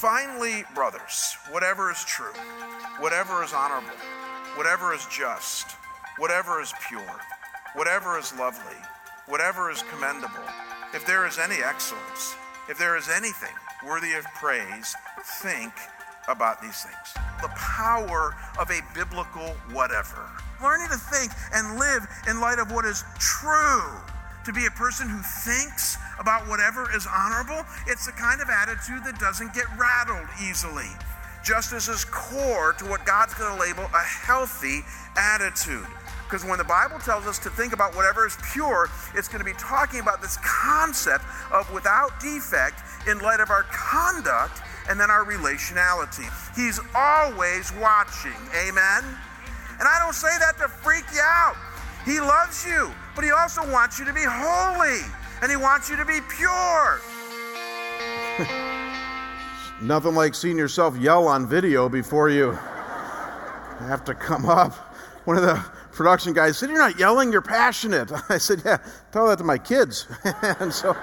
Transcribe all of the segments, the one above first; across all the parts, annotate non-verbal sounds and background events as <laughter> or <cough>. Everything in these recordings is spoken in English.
Finally, brothers, whatever is true, whatever is honorable, whatever is just, whatever is pure, whatever is lovely, whatever is commendable, if there is any excellence, if there is anything worthy of praise, think about these things. The power of a biblical whatever. Learning to think and live in light of what is true. To be a person who thinks about whatever is honorable, it's the kind of attitude that doesn't get rattled easily. Justice is core to what God's going to label a healthy attitude. Because when the Bible tells us to think about whatever is pure, it's going to be talking about this concept of without defect in light of our conduct and then our relationality. He's always watching. Amen? And I don't say that to freak you out. He loves you, but He also wants you to be holy and He wants you to be pure. <laughs> Nothing like seeing yourself yell on video before you have to come up. One of the production guys said, You're not yelling, you're passionate. <laughs> I said, Yeah, tell that to my kids. <laughs> and so.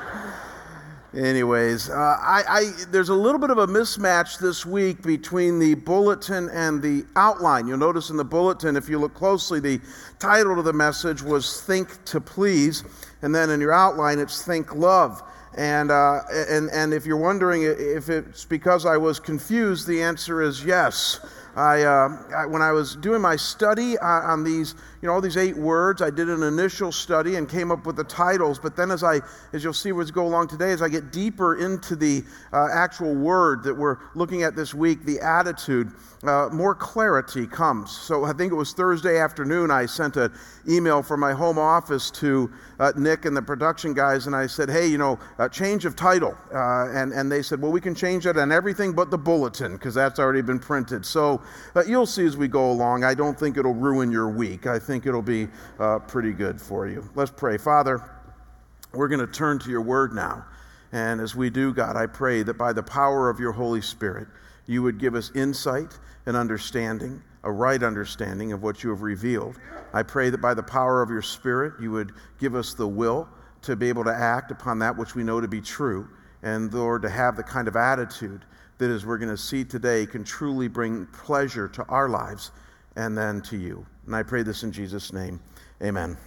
Anyways, uh, I, I, there's a little bit of a mismatch this week between the bulletin and the outline. You'll notice in the bulletin, if you look closely, the title of the message was Think to Please, and then in your outline, it's Think Love. And, uh, and, and if you're wondering if it's because I was confused, the answer is yes. I, uh, I, when I was doing my study on these, know, all these eight words, I did an initial study and came up with the titles. But then, as I, as you'll see as we go along today, as I get deeper into the uh, actual word that we're looking at this week, the attitude, uh, more clarity comes. So I think it was Thursday afternoon. I sent an email from my home office to uh, Nick and the production guys, and I said, "Hey, you know, change of title." Uh, and and they said, "Well, we can change it on everything but the bulletin because that's already been printed." So uh, you'll see as we go along. I don't think it'll ruin your week. I think it'll be uh, pretty good for you. Let's pray, Father. We're going to turn to your word now. And as we do, God, I pray that by the power of your Holy Spirit, you would give us insight and understanding, a right understanding of what you have revealed. I pray that by the power of your Spirit, you would give us the will to be able to act upon that which we know to be true, and Lord, to have the kind of attitude that, as we're going to see today, can truly bring pleasure to our lives and then to you. And I pray this in Jesus' name. Amen.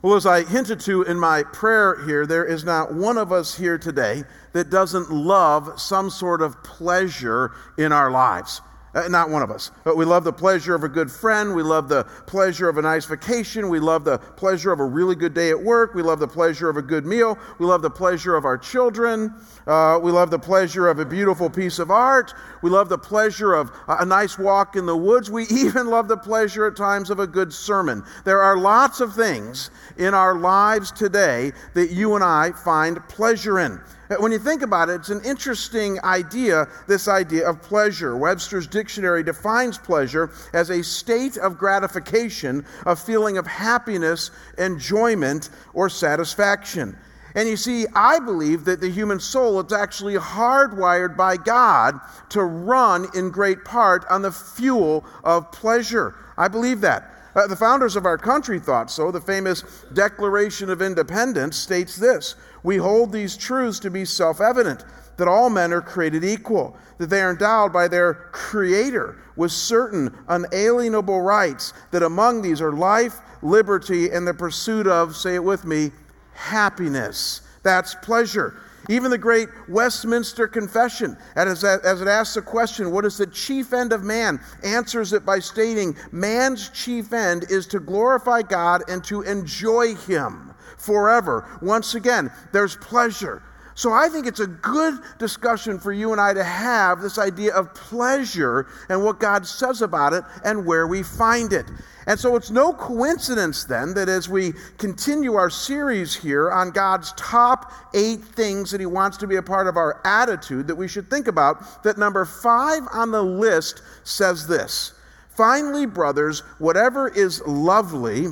Well, as I hinted to in my prayer here, there is not one of us here today that doesn't love some sort of pleasure in our lives. Uh, not one of us. But we love the pleasure of a good friend. We love the pleasure of a nice vacation. We love the pleasure of a really good day at work. We love the pleasure of a good meal. We love the pleasure of our children. Uh, we love the pleasure of a beautiful piece of art. We love the pleasure of a nice walk in the woods. We <laughs> even love the pleasure at times of a good sermon. There are lots of things in our lives today that you and I find pleasure in. When you think about it, it's an interesting idea, this idea of pleasure. Webster's dictionary defines pleasure as a state of gratification, a feeling of happiness, enjoyment, or satisfaction. And you see, I believe that the human soul is actually hardwired by God to run in great part on the fuel of pleasure. I believe that. Uh, the founders of our country thought so. The famous Declaration of Independence states this we hold these truths to be self evident that all men are created equal, that they are endowed by their Creator with certain unalienable rights, that among these are life, liberty, and the pursuit of, say it with me, happiness. That's pleasure. Even the great Westminster Confession, as, it asks the question, What is the chief end of man? answers it by stating, Man's chief end is to glorify God and to enjoy Him forever. Once again, there's pleasure. So I think it's a good discussion for you and I to have this idea of pleasure and what God says about it and where we find it. And so it's no coincidence then that as we continue our series here on God's top eight things that He wants to be a part of our attitude that we should think about, that number five on the list says this Finally, brothers, whatever is lovely,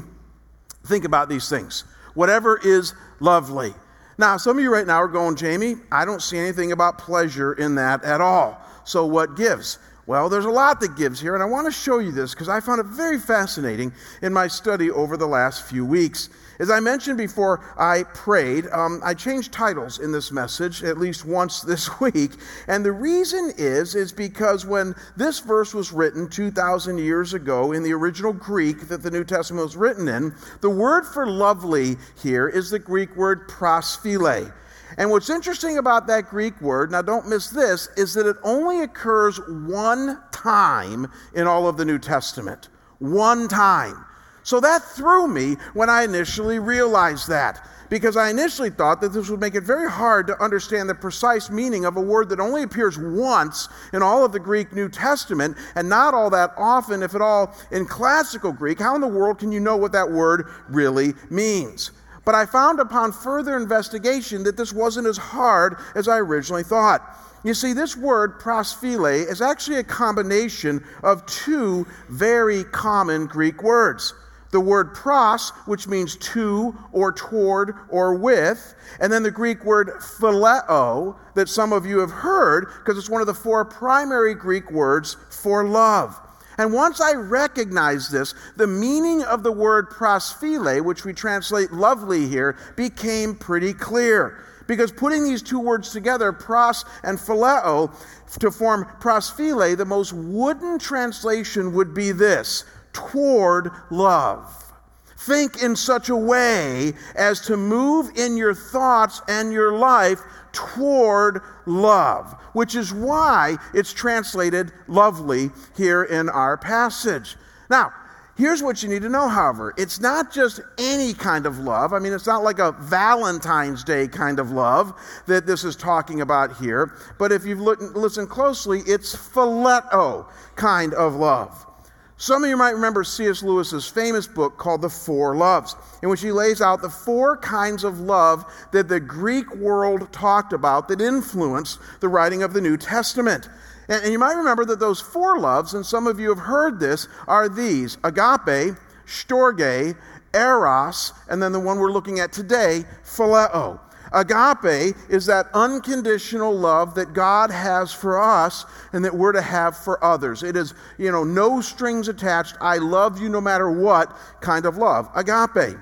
think about these things whatever is lovely. Now, some of you right now are going, Jamie, I don't see anything about pleasure in that at all. So, what gives? Well, there's a lot that gives here, and I want to show you this because I found it very fascinating in my study over the last few weeks. As I mentioned before, I prayed. Um, I changed titles in this message at least once <laughs> this week, and the reason is is because when this verse was written 2,000 years ago in the original Greek that the New Testament was written in, the word for lovely here is the Greek word prosphile. And what's interesting about that Greek word, now don't miss this, is that it only occurs one time in all of the New Testament. One time. So that threw me when I initially realized that. Because I initially thought that this would make it very hard to understand the precise meaning of a word that only appears once in all of the Greek New Testament and not all that often, if at all, in classical Greek. How in the world can you know what that word really means? But I found upon further investigation that this wasn't as hard as I originally thought. You see, this word prosphile is actually a combination of two very common Greek words. The word pros, which means to or toward or with, and then the Greek word phileo, that some of you have heard because it's one of the four primary Greek words for love. And once I recognized this, the meaning of the word prosphile, which we translate lovely here, became pretty clear. Because putting these two words together, pros and phileo, to form prosphile, the most wooden translation would be this toward love. Think in such a way as to move in your thoughts and your life toward love, which is why it's translated lovely here in our passage. Now, Here's what you need to know, however. It's not just any kind of love. I mean, it's not like a Valentine's Day kind of love that this is talking about here. But if you've listened closely, it's phileo kind of love. Some of you might remember C.S. Lewis's famous book called The Four Loves, in which he lays out the four kinds of love that the Greek world talked about that influenced the writing of the New Testament. And, and you might remember that those four loves, and some of you have heard this, are these agape, storge, eros, and then the one we're looking at today, phileo. Agape is that unconditional love that God has for us and that we're to have for others. It is, you know, no strings attached, I love you no matter what kind of love. Agape.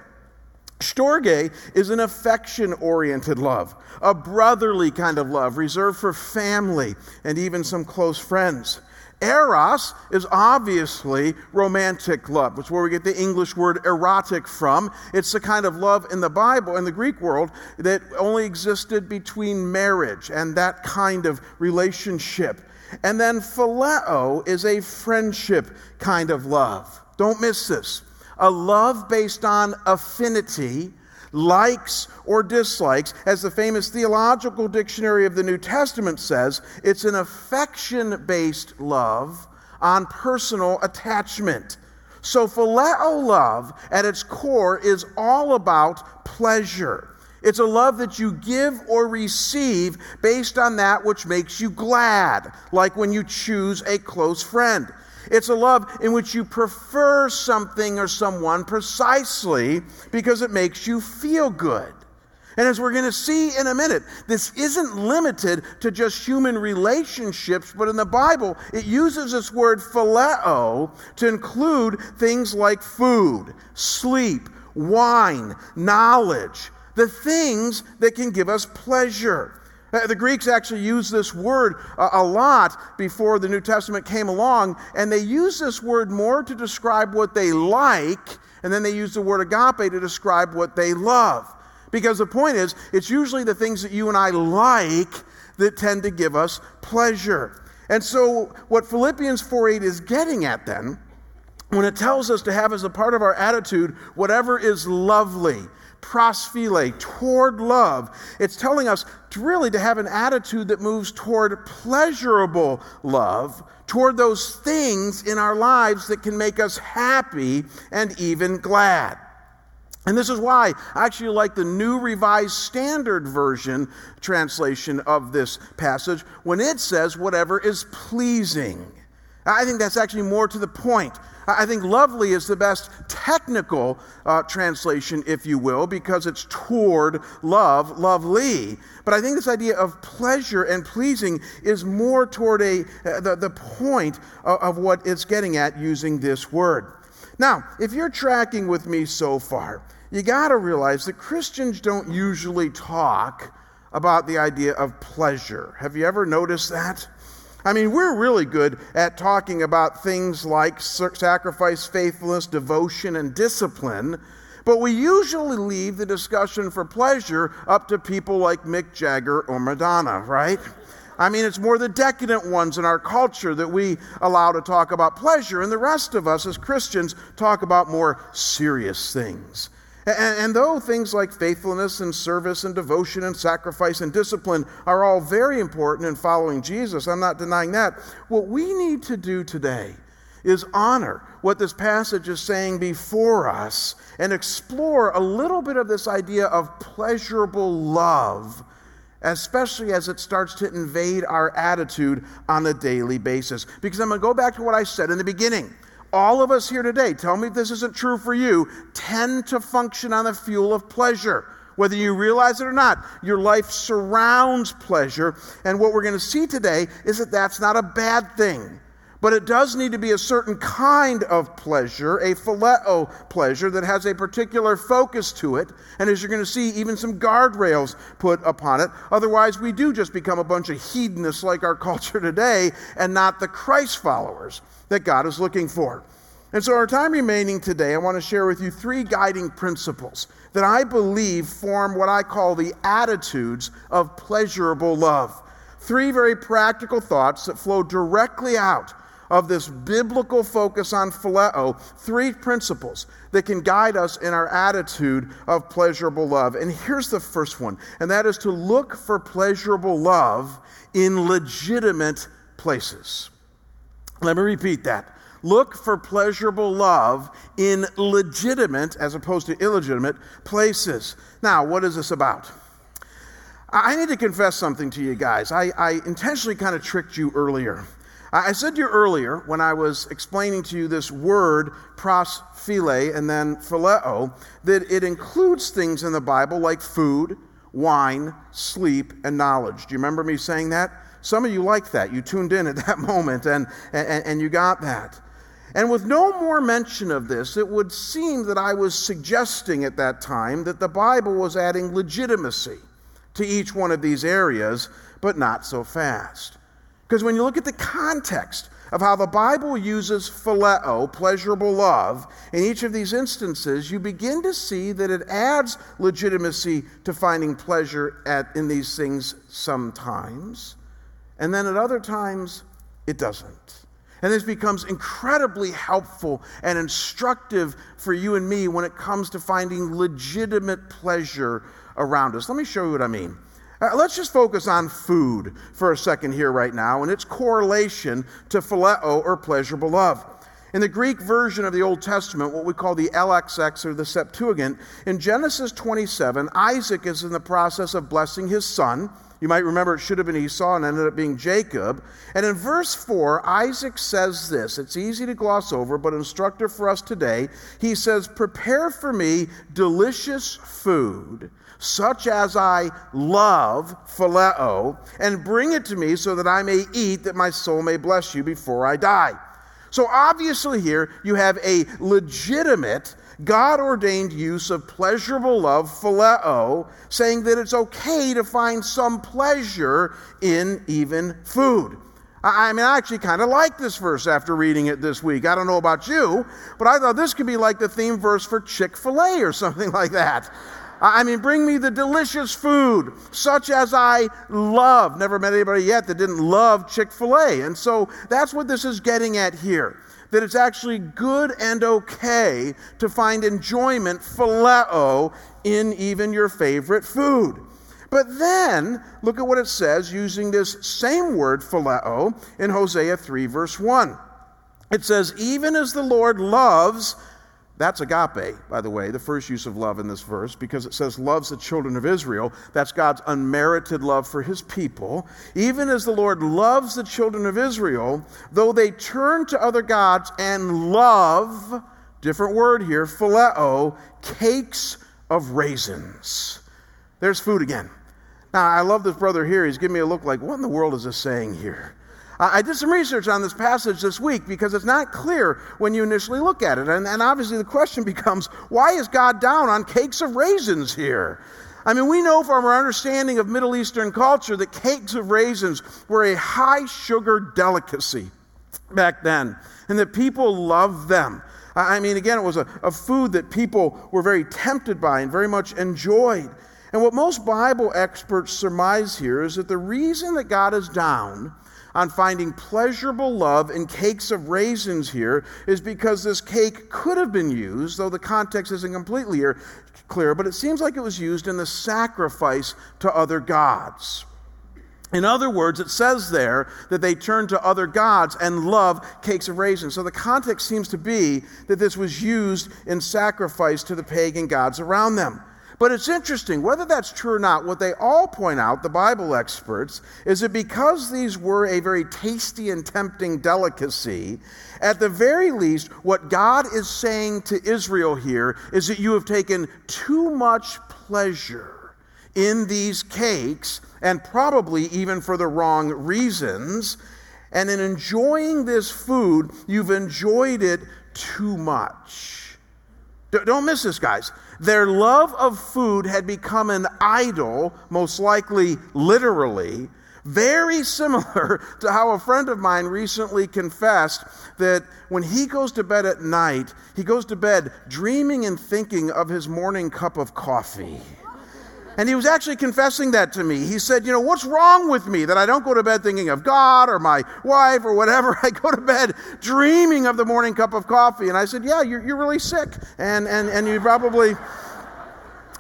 Storge is an affection oriented love, a brotherly kind of love reserved for family and even some close friends. Eros is obviously romantic love. It's where we get the English word erotic from. It's the kind of love in the Bible, in the Greek world, that only existed between marriage and that kind of relationship. And then phileo is a friendship kind of love. Don't miss this. A love based on affinity likes or dislikes. As the famous theological dictionary of the New Testament says, it's an affection based love on personal attachment. So, phileo love at its core is all about pleasure. It's a love that you give or receive based on that which makes you glad, like when you choose a close friend. It's a love in which you prefer something or someone precisely because it makes you feel good. And as we're going to see in a minute, this isn't limited to just human relationships, but in the Bible, it uses this word phileo to include things like food, sleep, wine, knowledge, the things that can give us pleasure. Uh, the Greeks actually used this word a lot before the New Testament came along, and they used this word more to describe what they like, and then they used the word agape to describe what they love. Because the point is, it's usually the things that you and I like that tend to give us pleasure. And so, what Philippians 4 8 is getting at then, when it tells us to have as a part of our attitude whatever is lovely, prosphile, toward love. It's telling us to really to have an attitude that moves toward pleasurable love, toward those things in our lives that can make us happy and even glad. And this is why I actually like the New Revised Standard Version translation of this passage when it says, whatever is pleasing. I think that's actually more to the point. I think lovely is the best technical uh, translation, if you will, because it's toward love, lovely. But I think this idea of pleasure and pleasing is more toward a, uh, the, the point of, of what it's getting at using this word. Now, if you're tracking with me so far, you got to realize that Christians don't usually talk about the idea of pleasure. Have you ever noticed that? I mean, we're really good at talking about things like sacrifice, faithfulness, devotion, and discipline, but we usually leave the discussion for pleasure up to people like Mick Jagger or Madonna, right? I mean, it's more the decadent ones in our culture that we allow to talk about pleasure, and the rest of us as Christians talk about more serious things. And, and, though things like faithfulness and service and devotion and sacrifice and discipline are all very important in following Jesus, I'm not denying that. What we need to do today is honor what this passage is saying before us and explore a little bit of this idea of pleasurable love, especially as it starts to invade our attitude on a daily basis. Because I'm going to go back to what I said in the beginning all of us here today, tell me if this isn't true for you, tend to function on the fuel of pleasure. Whether you realize it or not, your life surrounds pleasure. And what we're going to see today is that that's not a bad thing. But it does need to be a certain kind of pleasure, a phileo pleasure that has a particular focus to it. And as you're going to see, even some guardrails put upon it. Otherwise, we do just become a bunch of hedonists like our <laughs> culture today and not the Christ followers that God is looking for. And so, our time remaining today, I want to share with you three guiding principles that I believe form what I call the attitudes of pleasurable love. Three very practical thoughts that flow directly out of this biblical focus on phileo, three principles that can guide us in our attitude of pleasurable love. And here's the first one, and that is to look for pleasurable love in legitimate places. Let me repeat that. Look for pleasurable love in legitimate, as opposed to illegitimate, places. Now, what is this about? I need to confess something to you guys. I, I intentionally kind of tricked you earlier. I said to you earlier when I was explaining to you this word, pros phile, and then phileo, that it includes things in the Bible like food, wine, sleep, and knowledge. Do you remember me saying that? Some of you liked that. You tuned in at <laughs> that moment and, and, and you got that. And with no more mention of this, it would seem that I was suggesting at that time that the Bible was adding legitimacy to each one of these areas, but not so fast. Because when you look at the context of how the Bible uses phileo, pleasurable love, in each of these instances, you begin to see that it adds legitimacy to finding pleasure at, in these things sometimes. And then at other times, it doesn't. And this becomes incredibly helpful and instructive for you and me when it comes to finding legitimate pleasure around us. Let me show you what I mean. Uh, let's just focus on food for a second here, right now, and its correlation to phileo or pleasurable love. In the Greek version of the Old Testament, what we call the LXX or the Septuagint, in Genesis 27, Isaac is in the process of blessing his son. You might remember it should have been Esau and ended up being Jacob. And in verse 4, Isaac says this. It's easy to gloss over, but instructive for us today. He says, Prepare for me delicious food, such as I love, phileo, and bring it to me so that I may eat, that my soul may bless you before I die. So obviously, here you have a legitimate God ordained use of pleasurable love, phileo, saying that it's okay to find some pleasure in even food. I mean, I actually kind of like this verse after reading it this week. I don't know about you, but I thought this could be like the theme verse for Chick fil A or <laughs> something like that. I mean, bring me the delicious food, such as I love. Never met anybody yet that didn't love Chick fil A. And so that's what this is getting at here that it's actually good and okay to find enjoyment, phileo, in even your favorite food. But then, look at what it says using this same word, phileo, in Hosea 3, verse 1. It says, Even as the Lord loves That's agape, by the way, the first use of love in this verse, because it says, loves the children of Israel. That's God's unmerited love for his people. Even as the Lord loves the children of Israel, though they turn to other gods and love, different word here, phileo, cakes of raisins. There's food again. Now, I love this brother here. He's giving me a look like, what in the world is this saying here? I did some research on this passage this week because it's not clear when you initially look at it. And, and, obviously, the question <laughs> becomes why is God down on cakes of raisins here? I mean, we know from our understanding of Middle Eastern culture that cakes of raisins were a high sugar delicacy back then, and that people loved them. I mean, again, it was a, a food that people were very tempted by and very much enjoyed. And what most Bible experts surmise here is that the reason that God is down on finding pleasurable love in cakes of raisins here is because this cake could have been used, though the context isn't completely clear, but it seems like it was used in the sacrifice to other gods. In other words, it says there that they turned to other gods and love cakes of raisins. So the context seems to be that this was used in sacrifice to the pagan gods around them. But it's interesting, whether that's true or not, what they all point out, the Bible experts, is that because these were a very tasty and tempting delicacy, at the very least, what God is saying to Israel here is that you have taken too much pleasure in these cakes, and probably even for the wrong reasons. And in enjoying this food, you've enjoyed it too much. Don't miss this, guys. Their love of food had become an idol, most likely literally, very similar <laughs> to how a friend of mine recently confessed that when he goes to bed at night, he goes to bed dreaming and thinking of his morning cup of coffee. And he was actually confessing that to me. He said, You know, what's wrong with me that I don't go to bed thinking of God or my wife or whatever? <laughs> I go to bed dreaming of the morning cup of coffee. And I said, Yeah, you're, you're really sick. And, and, and you probably,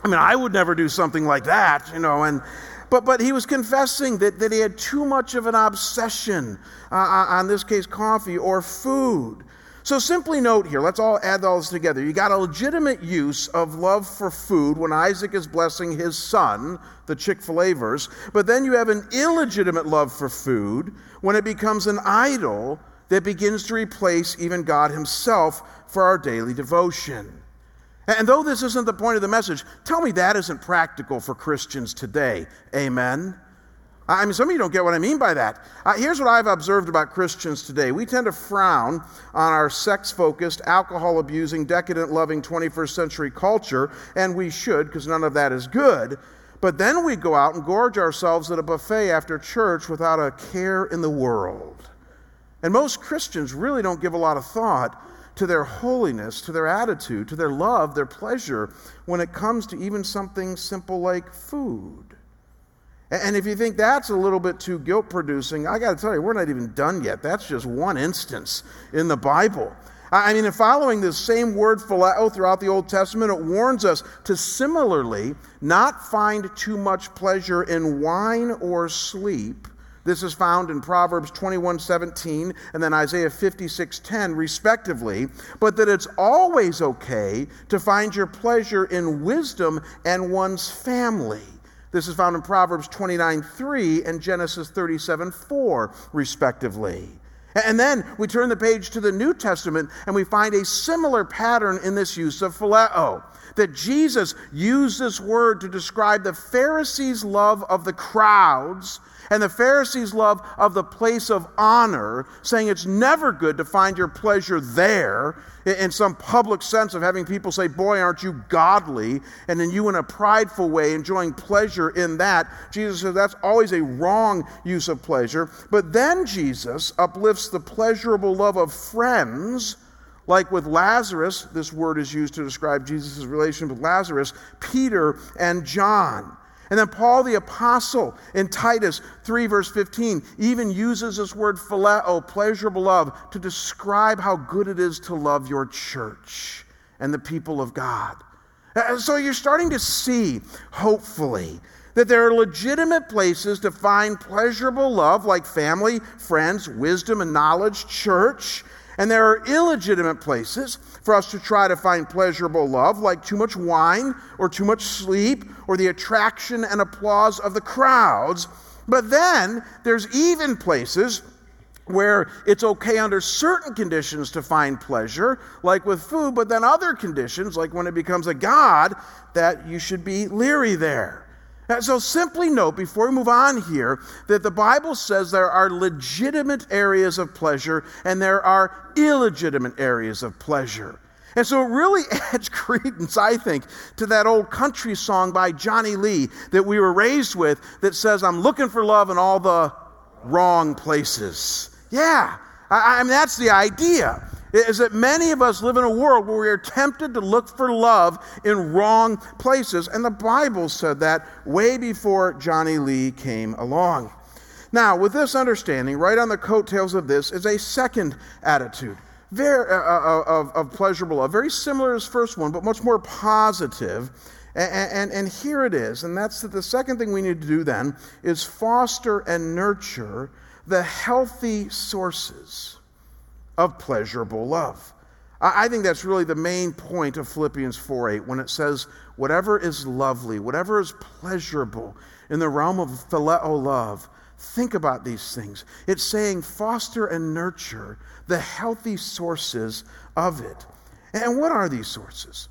I mean, I would never do something like that, you know. And, but, but he was confessing that, that he had too much of an obsession uh, uh on this case, coffee or food. So simply note here, let's all add all this together. You got a legitimate use of love for food when Isaac is blessing his son, the Chick fil A verse, but then you have an illegitimate love for food when it becomes an idol that begins to replace even God himself for our daily devotion. And though this isn't the point of the message, tell me that isn't practical for Christians today. Amen. I mean, some of you don't get what I mean by that. Uh, here's what I've observed about Christians today. We tend to frown on our sex focused, alcohol abusing, decadent loving 21st century culture, and we should, because none of that is good. But then we go out and gorge ourselves at a buffet after church without a care in the world. And most Christians really don't give a lot of thought to their holiness, to their attitude, to their love, their pleasure, when it comes to even something simple like food. And if you think that's a little bit too guilt producing, I got to tell you, we're not even done yet. That's just one instance in the Bible. I mean, in following this same word phileo throughout the Old Testament, it warns us to similarly not find too much pleasure in wine or sleep. This is found in Proverbs 21:17 and then Isaiah 56:10 respectively, but that it's always okay to find your pleasure in wisdom and one's family. This is found in Proverbs 29 3 and Genesis 37 4, respectively. And then we turn the page to the New Testament and we find a similar pattern in this use of phileo. That Jesus used this word to describe the Pharisees' love of the crowds and the Pharisees' love of the place of honor, saying it's never good to find your pleasure there in some public sense of having people say, Boy, aren't you godly? And then you, in a prideful way, enjoying pleasure in that. Jesus says that's always a wrong use of pleasure. But then Jesus uplifts the pleasurable love of friends. Like with Lazarus, this word is used to describe Jesus' relation with Lazarus, Peter and John. And then Paul the Apostle in Titus 3, verse 15, even uses this word phileo, pleasurable love, to describe how good it is to love your church and the people of God. And so you're starting to see, hopefully, that there are legitimate places to find pleasurable love like family, friends, wisdom and knowledge, church. And there are illegitimate places for us to try to find pleasurable love, like too much wine or too much sleep or the attraction and applause of the crowds. But then there's even places where it's okay under certain conditions to find pleasure, like with food, but then other conditions, like when it becomes a God, that you should be leery there. So simply note before we move on here that the Bible says there are legitimate areas of pleasure and there are illegitimate areas of pleasure. And so it really <laughs> adds credence, I think, to that old country song by Johnny Lee that we were raised with that says, I'm looking for love in all the wrong places. Yeah, I, I mean, that's the idea. Is that many of us live in a world where we are tempted to look for love in wrong places. And the Bible said that way before Johnny Lee came along. Now, with this understanding, right on the coattails of this is a second attitude very, uh, uh, uh of, of pleasurable love, very similar to first one, but much more positive. And, and, and, here it is. And that's that the second thing we need to do then is foster and nurture the healthy sources of pleasurable love. I think that's really the main point of Philippians 4 8 when it says, whatever is lovely, whatever is pleasurable in the realm of phileo love, think about these things. It's saying foster and nurture the healthy sources of it. And what are these sources?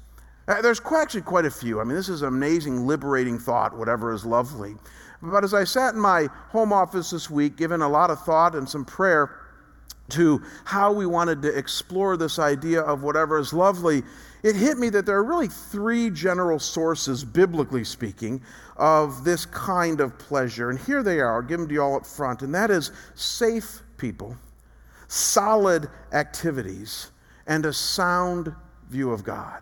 Uh, there's actually quite a few. I mean, this is an amazing, liberating thought, whatever is lovely. But as I sat in my home office this week, giving a lot of thought and some prayer to how we wanted to explore this idea of whatever is lovely, it hit me that there are really three general sources, biblically speaking, of this kind of pleasure. And here they are. I'll give them to you all up front. And that is safe people, solid activities, and a sound view of God.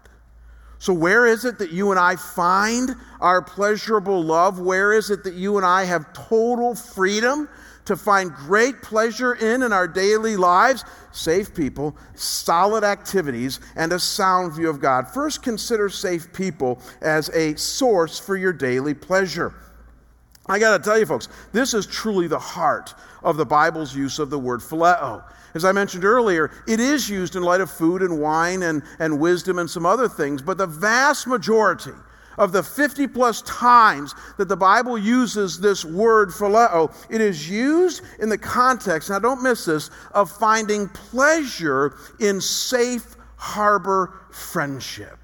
So, where is it that you and I find our pleasurable love? Where is it that you and I have total freedom to find great pleasure in in our daily lives? Safe people, solid activities, and a sound view of God. First, consider safe people as a source for your daily pleasure. I got to tell you, folks, this is truly the heart of the Bible's use of the word phileo. As I mentioned earlier, it is used in light of food and wine and, and wisdom and some other things, but the vast majority of the 50 plus times that the Bible uses this word phileo, it is used in the context, now don't miss this, of finding pleasure in safe harbor friendship.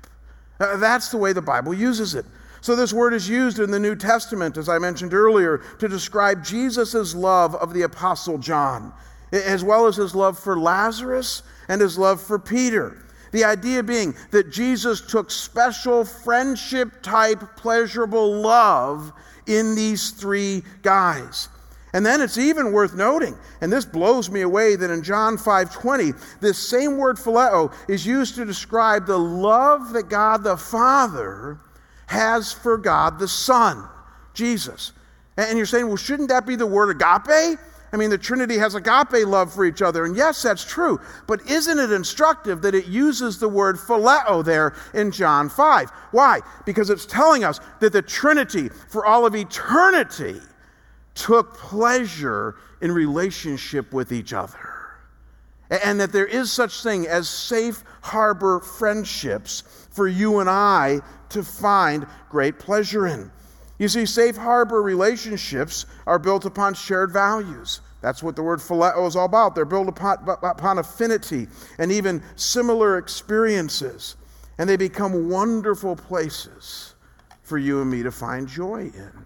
Uh, that's the way the Bible uses it. So, this word is used in the New Testament, as I mentioned earlier, to describe Jesus' love of the Apostle John as well as his love for Lazarus and his love for Peter. The idea being that Jesus took special friendship type, pleasurable love in these three guys. And then it's even worth noting, and this blows me away, that in John 5:20, this same word phileo is used to describe the love that God the Father has for God the Son, Jesus. And you're saying, well, shouldn't that be the word agape? I mean, the Trinity has agape love for each other. And yes, that's true. But isn't it instructive that it uses the word phileo there in John 5? Why? Because it's telling us that the Trinity, for all of eternity, took pleasure in relationship with each other. And that there is such thing as safe harbor friendships for you and I to find great pleasure in. You see, safe harbor relationships are built upon shared values. That's what the word phileo is all about. They're built upon, upon affinity and even similar experiences. And they become wonderful places for you and me to find joy in.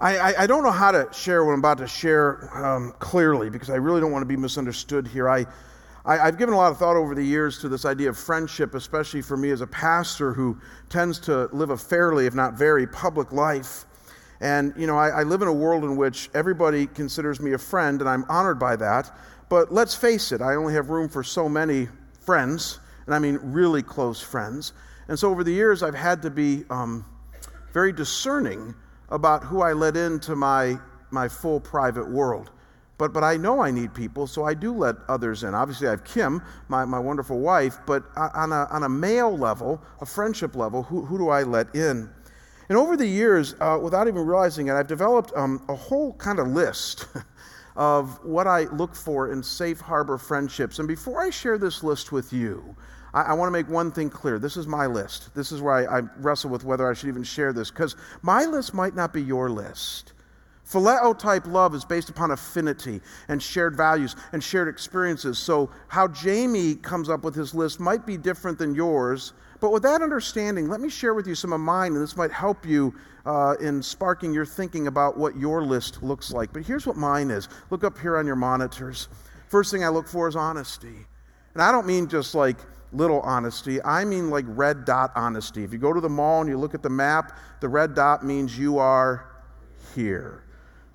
I, I, I don't know how to share what I'm about to share um, clearly because I really don't want to be misunderstood here. I, I, have given a lot of thought over the years to this idea of friendship, especially for me as a pastor who tends to live a fairly, if not very, public life. And, you know, I, I live in a world in which everybody considers me a friend, and I'm honored by that. But let's face it, I only have room for so many friends, and I mean really close friends. And so over the years, I've had to be um, very discerning about who I let into my, my full private world. But, but I know I need people, so I do let others in. Obviously, I have Kim, my, my wonderful wife, but on a, on a male level, a friendship level, who, who do I let in? And over the years, uh, without even realizing it, I've developed um, a whole kind of list <laughs> of what I look for in safe harbor friendships. And before I share this list with you, I, I want to make one thing clear. This is my list. This is where I, I wrestle with whether I should even share this, because my list might not be your list. Phileo type love is based upon affinity and shared values and shared experiences. So, how Jamie comes up with his list might be different than yours. But with that understanding, let me share with you some of mine, and this might help you uh, in sparking your thinking about what your list looks like. But here's what mine is look up here on your monitors. First thing I look for is honesty. And I don't mean just like little honesty, I mean like red dot honesty. If you go to the mall and you look at the map, the red dot means you are here.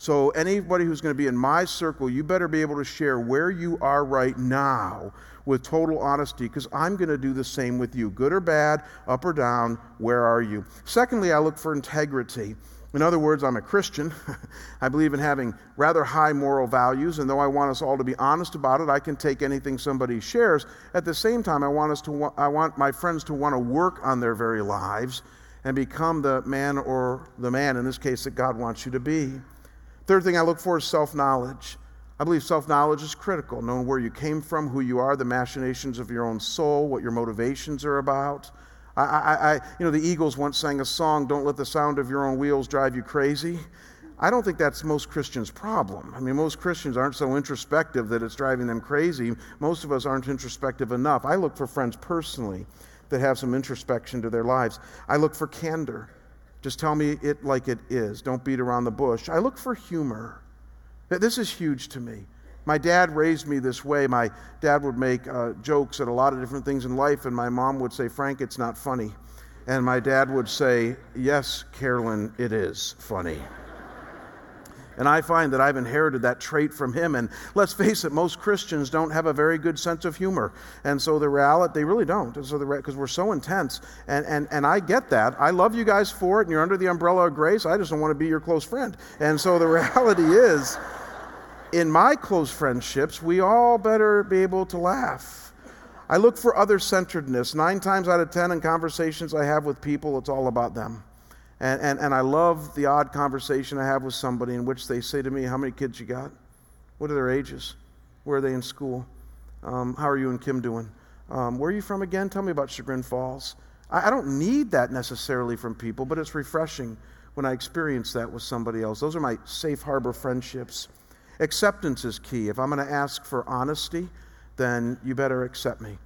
So, anybody who's going to be in my circle, you better be able to share where you are right now with total honesty because I'm going to do the same with you. Good or bad, up or down, where are you? Secondly, I look for integrity. In other words, I'm a Christian. <laughs> I believe in having rather high moral values, and though I want us all to be honest about it, I can take anything somebody shares. At the same time, I want us to I want my friends to want to work on their very lives and become the man or the man in this case that God wants you to be. Third thing I look for is self knowledge. I believe self knowledge is critical, knowing where you came from, who you are, the machinations of your own soul, what your motivations are about. I, I, I, you know, the Eagles once sang a song, Don't Let the Sound of Your Own Wheels Drive You Crazy. I don't think that's most Christians' problem. I mean, most Christians aren't so introspective that it's driving them crazy. Most of us aren't introspective enough. I look for friends personally that have some introspection to their lives. I look for candor. Just tell me it like it is. Don't beat around the bush. I look for humor. This is huge to me. My dad raised me this way. My dad would make uh, jokes at a lot of different things in life, and my mom would say, Frank, it's not funny. And my dad would say, Yes, Carolyn, it is funny. And I find that I've inherited that trait from him. And let's face it, most Christians don't have a very good sense of humor. And so the reality, they really don't. And so the because we're so intense. And, and, and I get that. I love you guys for it, and you're under the umbrella of grace. I just don't want to be your close friend. And so the <laughs> reality is, in my close friendships, we all better be able to laugh. I look for other centeredness. Nine times out of ten in conversations I have with people, it's all about them. And, and, and I love the odd conversation I have with somebody in which they say to me, How many kids you got? What are their ages? Where are they in school? Um, how are you and Kim doing? Um, where are you from again? Tell me about Chagrin Falls. I, I don't need that necessarily from people, but it's refreshing when I experience that with somebody else. Those are my safe harbor friendships. Acceptance is key. If I'm going to ask for honesty, then you better accept me.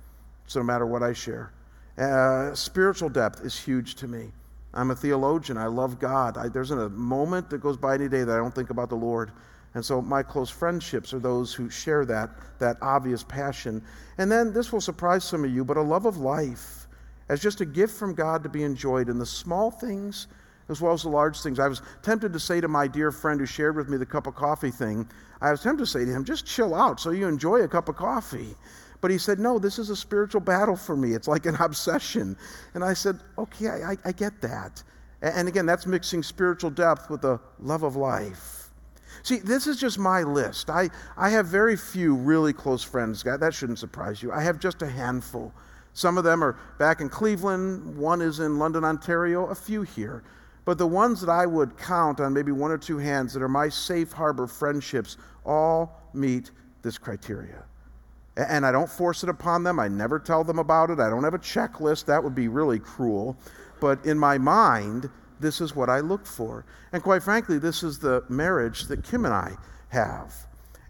So no matter what I share. Uh, spiritual depth is huge to me. I'm a theologian. I love God. I, there's a moment that goes by any day that I don't think about the Lord. And so my close friendships are those who share that, that obvious passion. And then this will surprise some of you, but a love of life as just a gift from God to be enjoyed in the small things as well as the large things. I was tempted to say to my dear friend who shared with me the cup of coffee thing, I was tempted to say to him, just chill out so you enjoy a cup of coffee. But he said, No, this is a spiritual battle for me. It's like an <laughs> obsession. And I said, Okay, I, I get that. And again, that's mixing spiritual depth with the love of life. See, this is just my list. I, I have very few really close friends. That shouldn't surprise you. I have just a handful. Some of them are back in Cleveland, one is in London, Ontario, a few here. But the ones that I would count on maybe one or two hands that are my safe harbor friendships all meet this criteria. And I don't force it upon them. I never tell them about it. I don't have a checklist. That would be really cruel. But in my mind, this is what I look for. And quite frankly, this is the marriage that Kim and I have.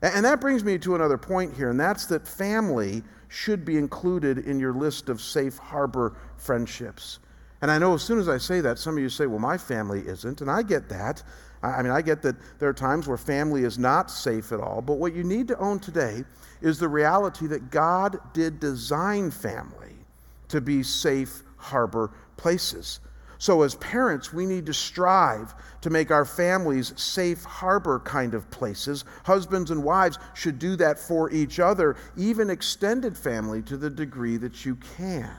And that brings me to another point here, and that's that family should be included in your list of safe harbor friendships. And I know as soon as I say that, some of you say, well, my family isn't. And I get that. I mean, I get that there are times where family is not safe at all. But what you need to own today is the reality that God did design family to be safe harbor places. So, as parents, we need to strive to make our families safe harbor kind of places. Husbands and wives should do that for each other, even extended family, to the degree that you can.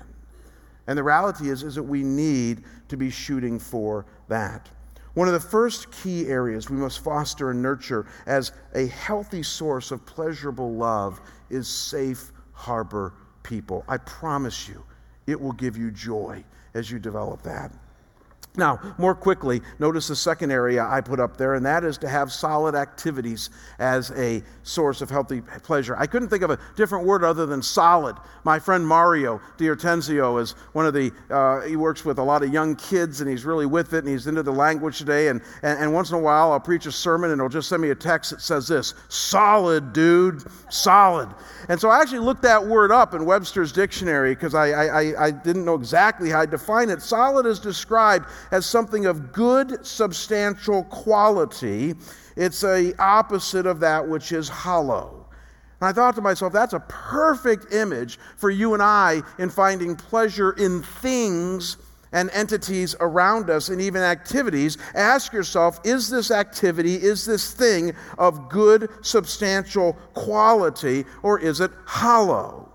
And the reality is, is that we need to be shooting for that. One of the first key areas we must foster and nurture as a healthy source of pleasurable love is safe harbor people. I promise you, it will give you joy as you develop that. Now, more quickly, notice the second area I put up there, and that is to have solid activities as a source of healthy pleasure. I couldn't think of a different word other than solid. My friend Mario Diortenzio is one of the, uh, he works with a lot of young kids, and he's really with it, and he's into the language today. And, and, and once in a while, I'll preach a sermon, and he'll just send me a text that says this solid, dude, solid. And so I actually looked that word up in Webster's dictionary because I, I, I didn't know exactly how to define it. Solid is described as something of good, substantial quality. It's a opposite of that which is hollow. And I thought to myself, that's a perfect image for you and I in finding pleasure in things and entities around us and even activities. Ask yourself, is this activity, is this thing of good, substantial quality, or is it hollow?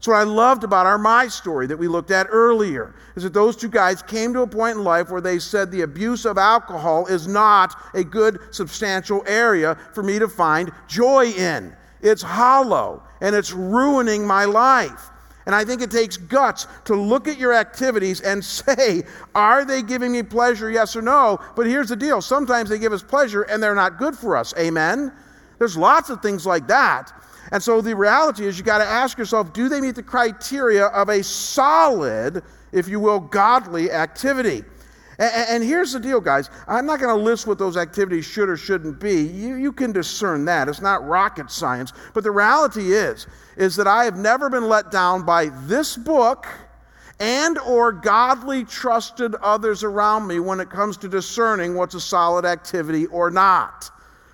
So, what I loved about our My story that we looked at earlier is that those two guys came to a point in life where they said the abuse of alcohol is not a good, substantial area for me to find joy in. It's hollow and it's ruining my life. And I think it takes guts to look at your activities and <laughs> say, are they giving me pleasure, yes or no? But here's the deal sometimes they give us pleasure and they're not good for us. Amen? There's lots of things like that. And so the reality is you got to ask yourself do they meet the criteria of a solid, if you will, godly activity? And, here's the deal, guys. I'm not going to list what those activities should or shouldn't be. You, you can discern that. It's not rocket science. But the reality is, is that I have never been let down by this book and or godly trusted others around me when it comes to discerning what's a solid activity or not.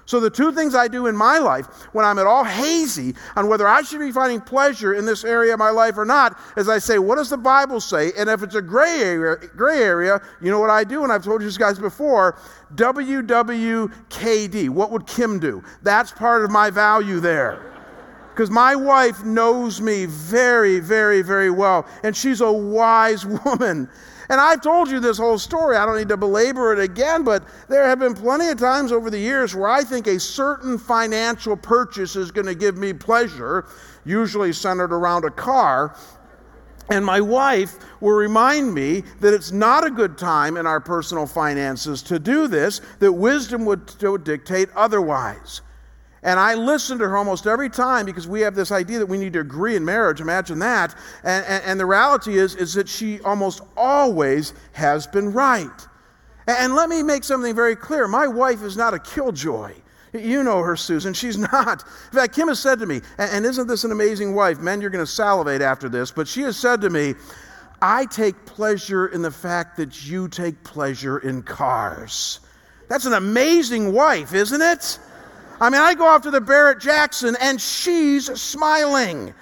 So, the two things I do in my life when I'm at all hazy on whether I should be finding pleasure in this area of my life or not is I say, What does the Bible say? And if it's a gray area, gray area you know what I do? And I've told you guys before WWKD. What would Kim do? That's part of my value there. Because my wife knows me very, very, very well. And she's a wise <laughs> woman. And I've told you this whole story. I don't need to belabor it again, but there have been plenty of times over the years where I think a certain financial purchase is going to give me pleasure, usually centered around a car. And my wife will remind me that it's not a good time in our personal finances to do this, that wisdom would, would dictate otherwise. And I listen to her almost every time because we have this idea that we need to agree in marriage. Imagine that. And, and, and the reality is, is that she almost always has been right. And, and let me make something very clear my wife is not a killjoy. You know her, Susan. She's <laughs> not. In fact, Kim has said to me, and isn't this an amazing wife? Men, you're going to salivate after this, but she has said to me, I take pleasure in the fact that you take pleasure in cars. That's an amazing wife, isn't it? I mean, I go off to the Barrett Jackson and she's smiling.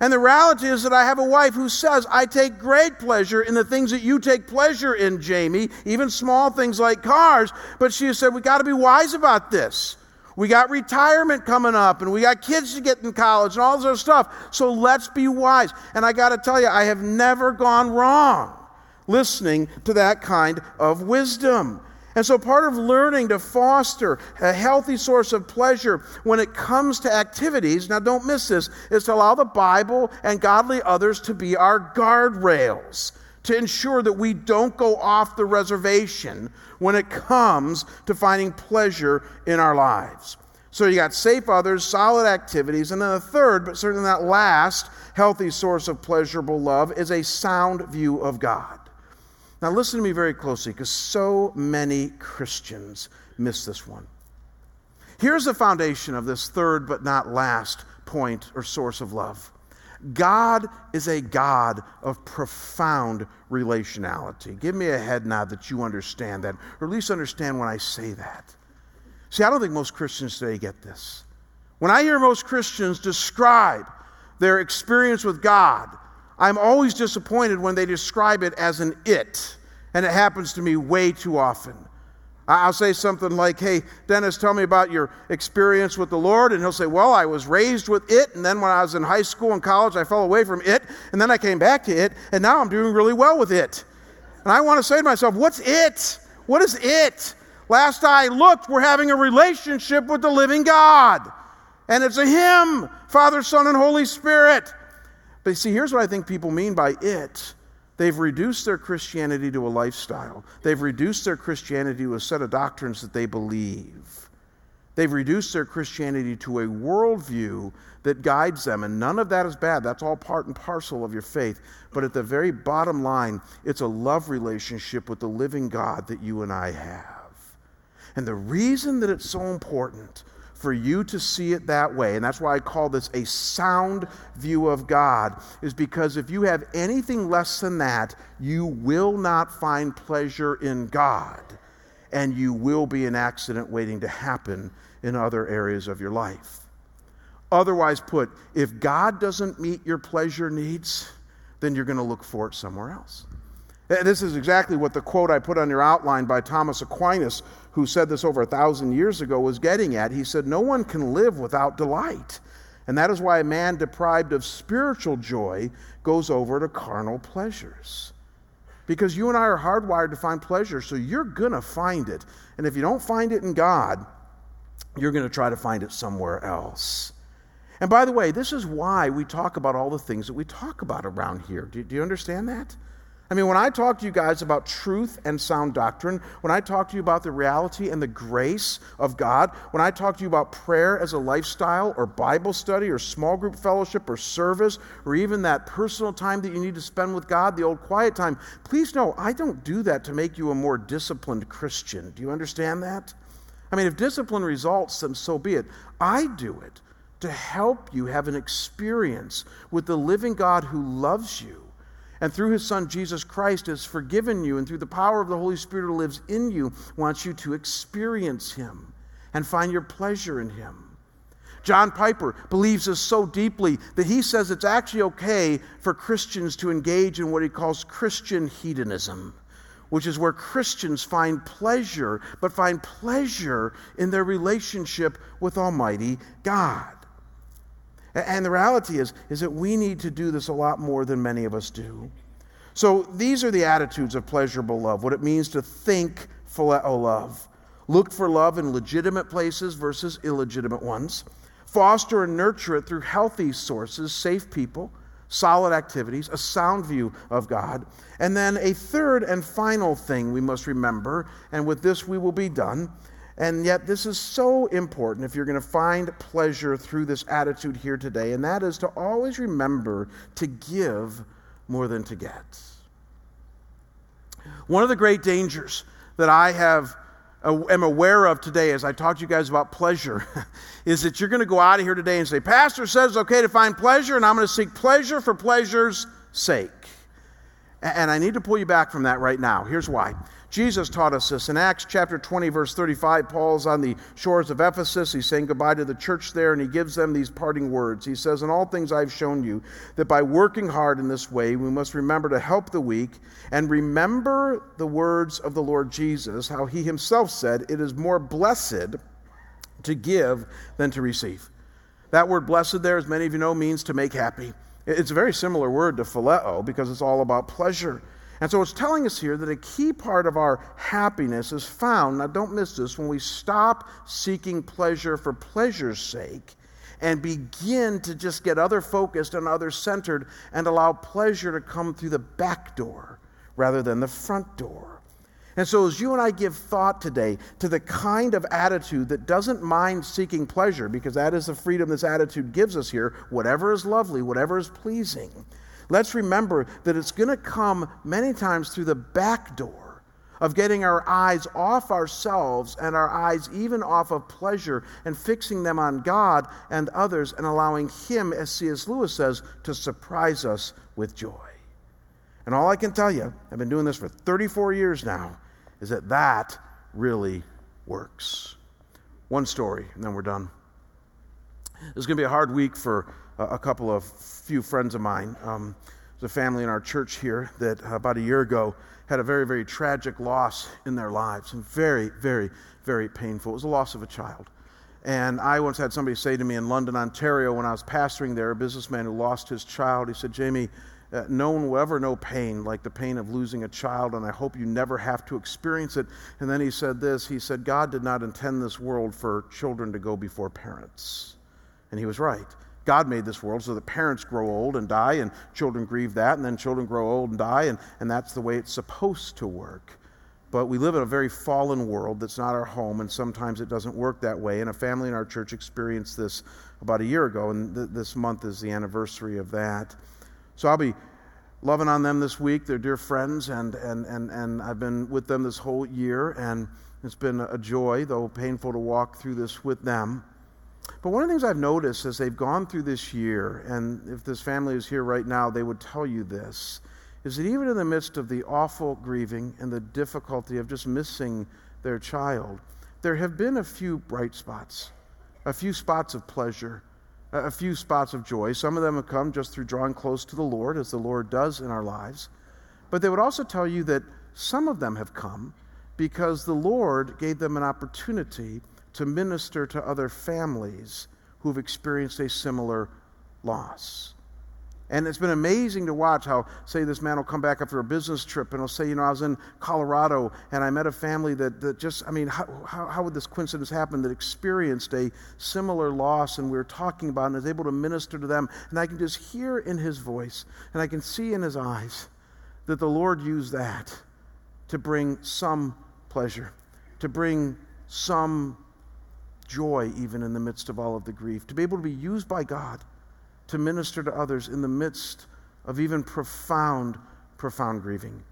And the reality is that I have a wife who says, I take great pleasure in the things that you take pleasure in, Jamie, even small things like cars. But she said, we got to be wise about this. We got retirement coming up and we got kids to get in college and all this other stuff. So let's be wise. And I got to tell you, I have never gone wrong listening to that kind of wisdom. And so, part of learning to foster a healthy source of pleasure when it comes to activities, now don't miss this, is to allow the Bible and godly others to be our guardrails, to ensure that we don't go off the reservation when it comes to finding pleasure in our lives. So, you got safe others, solid activities, and then the third, but certainly not last, healthy source of pleasurable love is a sound view of God. Now, listen to me very closely because so many Christians miss this one. Here's the foundation of this third but not last point or source of love God is a God of profound relationality. Give me a head nod that you understand that, or at least understand when I say that. See, I don't think most Christians today get this. When I hear most Christians describe their experience with God, I'm always disappointed when they describe it as an it, and it happens to me way too often. I'll say something like, Hey, Dennis, tell me about your experience with the Lord. And he'll say, Well, I was raised with it. And then when I was in high school and college, I fell away from it. And then I came back to it. And now I'm doing really well with it. And I want to say to myself, What's it? What is it? Last I looked, we're having a relationship with the living God. And it's a Him, Father, Son, and Holy Spirit. But see, here's what I think people mean by it They've reduced their Christianity to a lifestyle. They've reduced their Christianity to a set of doctrines that they believe. They've reduced their Christianity to a worldview that guides them, and none of that is bad. That's all part and parcel of your faith. But at the very bottom line, it's a love relationship with the living God that you and I have. And the reason that it's so important for you to see it that way, and that's why I call this a sound view of God, is because if you have anything less than that, you will not find pleasure in God, and you will be an accident waiting to happen in other areas of your life. Otherwise, put, if God doesn't meet your pleasure needs, then you're going to look for it somewhere else. Eh, this is exactly what the quote I put on your outline by Thomas Aquinas, who said this over a thousand years ago, was getting at. He said, No one can live without delight. And that is why a man deprived of spiritual joy goes over to carnal pleasures. Because you and I are hardwired to find pleasure, so you're going to find it. And if you don't find it in God, you're going to try to find it somewhere else. And by the way, this is why we talk about all the things that we talk about around here. Do, do, you understand that? I mean, when I talk to you guys about truth and sound doctrine, when I talk to you about the reality and the grace of God, when I talk to you about prayer as a lifestyle or Bible study or small group fellowship or service or even that personal time that you need to spend with God, the old quiet time, please know I don't do that to make you a more disciplined Christian. Do you understand that? I mean, if discipline results, then so be it. I do it to help you have an experience with the living God who loves you and through his son Jesus Christ has forgiven you and through the power of the Holy Spirit who lives in you wants you to experience him and find your pleasure in him. John Piper believes this so deeply that he says it's actually okay for Christians to engage in what he calls Christian hedonism, which is where Christians find pleasure, but find pleasure in their relationship with Almighty God. And the reality is, is that we need to do this a lot more than many of us do. So these are the attitudes of pleasurable love, what it means to think phileo love. Look for love in legitimate places versus illegitimate ones. Foster and nurture it through healthy sources, safe people, solid activities, a sound view of God. And then a third and final thing we must remember, and with this we will be done, and yet, this is so important if you're going to find pleasure through this attitude here today, and that is to always remember to give more than to get. One of the great dangers that I have uh, am aware of today as I talk to you guys about pleasure <laughs> is that you're going to go out of here today and say, Pastor says it's okay to find pleasure, and I'm going to seek pleasure for pleasure's sake. And I need to pull you back from that right now. Here's why. Jesus taught us this. In Acts chapter 20, verse 35, Paul's on the shores of Ephesus. He's saying goodbye to the church there, and he gives them these parting words. He says, In all things I've shown you that by working hard in this way, we must remember to help the weak and remember the words of the Lord Jesus, how he himself said, It is more blessed to give than to receive. That word blessed there, as many of you know, means to make happy. It's a very similar word to phileo because it's all about pleasure. And so it's telling us here that a key part of our happiness is found, now don't miss this, when we stop seeking pleasure for pleasure's sake and begin to just get other focused and other centered and allow pleasure to come through the back door rather than the front door. And so, as you and I give thought today to the kind of attitude that doesn't mind seeking pleasure, because that is the freedom this attitude gives us here, whatever is lovely, whatever is pleasing, let's remember that it's going to come many times through the back door of getting our eyes off ourselves and our eyes even off of pleasure and fixing them on God and others and allowing Him, as C.S. Lewis says, to surprise us with joy. And all I can tell you, I've been doing this for 34 years now, is that that really works. One story, and then we're done. This is going to be a hard week for a couple of few friends of mine. Um, there's a family in our church here that uh, about a year ago had a very, very tragic loss in their lives, and very, very, very painful. It was the loss of a child. And I once had somebody say to me in London, Ontario, when I was pastoring there, a businessman who lost his child, he said, Jamie, uh, no one will ever know pain like the pain of losing a child, and I hope you never have to experience it. And then he said this He said, God did not intend this world for children to go before parents. And he was right. God made this world so that parents grow old and die, and children grieve that, and then children grow old and die, and, and that's the way it's supposed to work. But we live in a very fallen world that's not our home, and sometimes it doesn't work that way. And a family in our church experienced this about a year ago, and th- this month is the anniversary of that. So I'll be loving on them this week. They're dear friends, and, and, and, and I've been with them this whole year, and it's been a joy, though painful to walk through this with them. But one of the things I've noticed as they've gone through this year, and if this family is here right now, they would tell you this, is that even in the midst of the awful grieving and the difficulty of just missing their child, there have been a few bright spots, a few spots of pleasure, a few spots of joy. Some of them have come just through drawing close to the Lord, as the Lord does in our lives. But they would also tell you that some of them have come because the Lord gave them an opportunity to minister to other families who've experienced a similar loss. And it's been amazing to watch how, say, this man will come back after a business trip and he'll say, You know, I was in Colorado and I met a family that, that just, I mean, how, how, how would this coincidence happen that experienced a similar loss and we were talking about and is able to minister to them? And I can just hear in his voice and I can see in his eyes that the Lord used that to bring some pleasure, to bring some joy, even in the midst of all of the grief, to be able to be used by God to minister to others in the midst of even profound, profound grieving.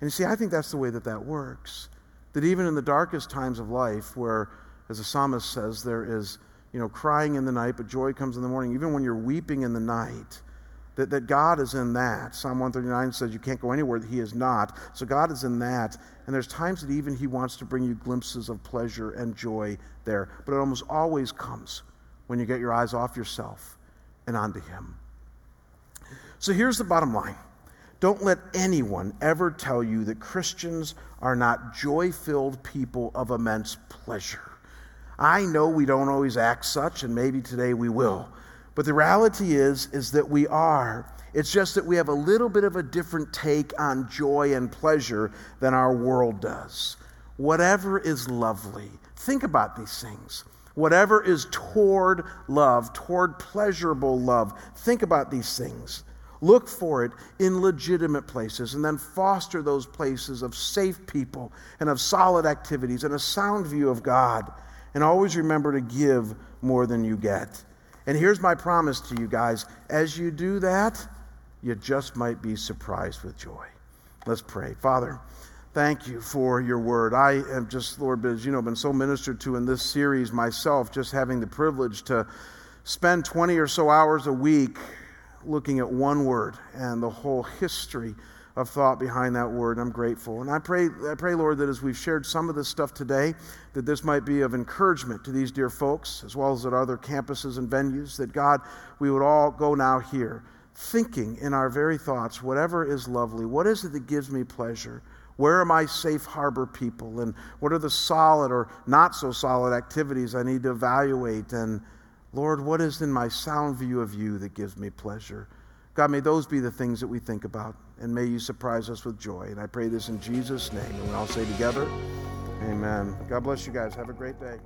And you see, I think that's the way that that works. That even in the darkest times of life, where, as the psalmist says, there is, you know, crying in the night, but joy comes in the morning, even when you're weeping in the night, that, that God is in that. Psalm 139 says you can't go anywhere that He is not. So God is in that. And there's times that even He wants to bring you glimpses of pleasure and joy there. But it almost always comes when you get your eyes off yourself and onto Him. So here's the bottom line don't let anyone ever tell you that Christians are not joy filled people of immense pleasure. I know we don't always act such, and maybe today we will. But the reality is, is that we are. It's just that we have a little bit of a different take on joy and pleasure than our world does. Whatever is lovely, think about these things. Whatever is toward love, toward pleasurable love, think about these things. Look for it in legitimate places and then foster those places of safe people and of solid activities and a sound view of God. And always remember to give more than you get. And here's my promise to you guys as you do that, you just might be surprised with joy. Let's pray. Father, thank you for your word. I have just, Lord, as you know, been so ministered to in this series myself, just having the privilege to spend 20 or so hours a week looking at one word and the whole history of thought behind that word. I'm grateful. And I pray, I pray, Lord, that as we've shared some of this stuff today, that this might be of encouragement to these dear folks, as well as at other campuses and venues, that God, we would all go now here, thinking in our very thoughts, whatever is lovely, what is it that gives me pleasure? Where are my safe harbor people? And what are the solid or not so solid activities I need to evaluate? And Lord, what is in my sound view of you that gives me pleasure? God, may those be the things that we think about, and may you surprise us with joy. And I pray this in Jesus' name. And we all say together, Amen. God bless you guys. Have a great day.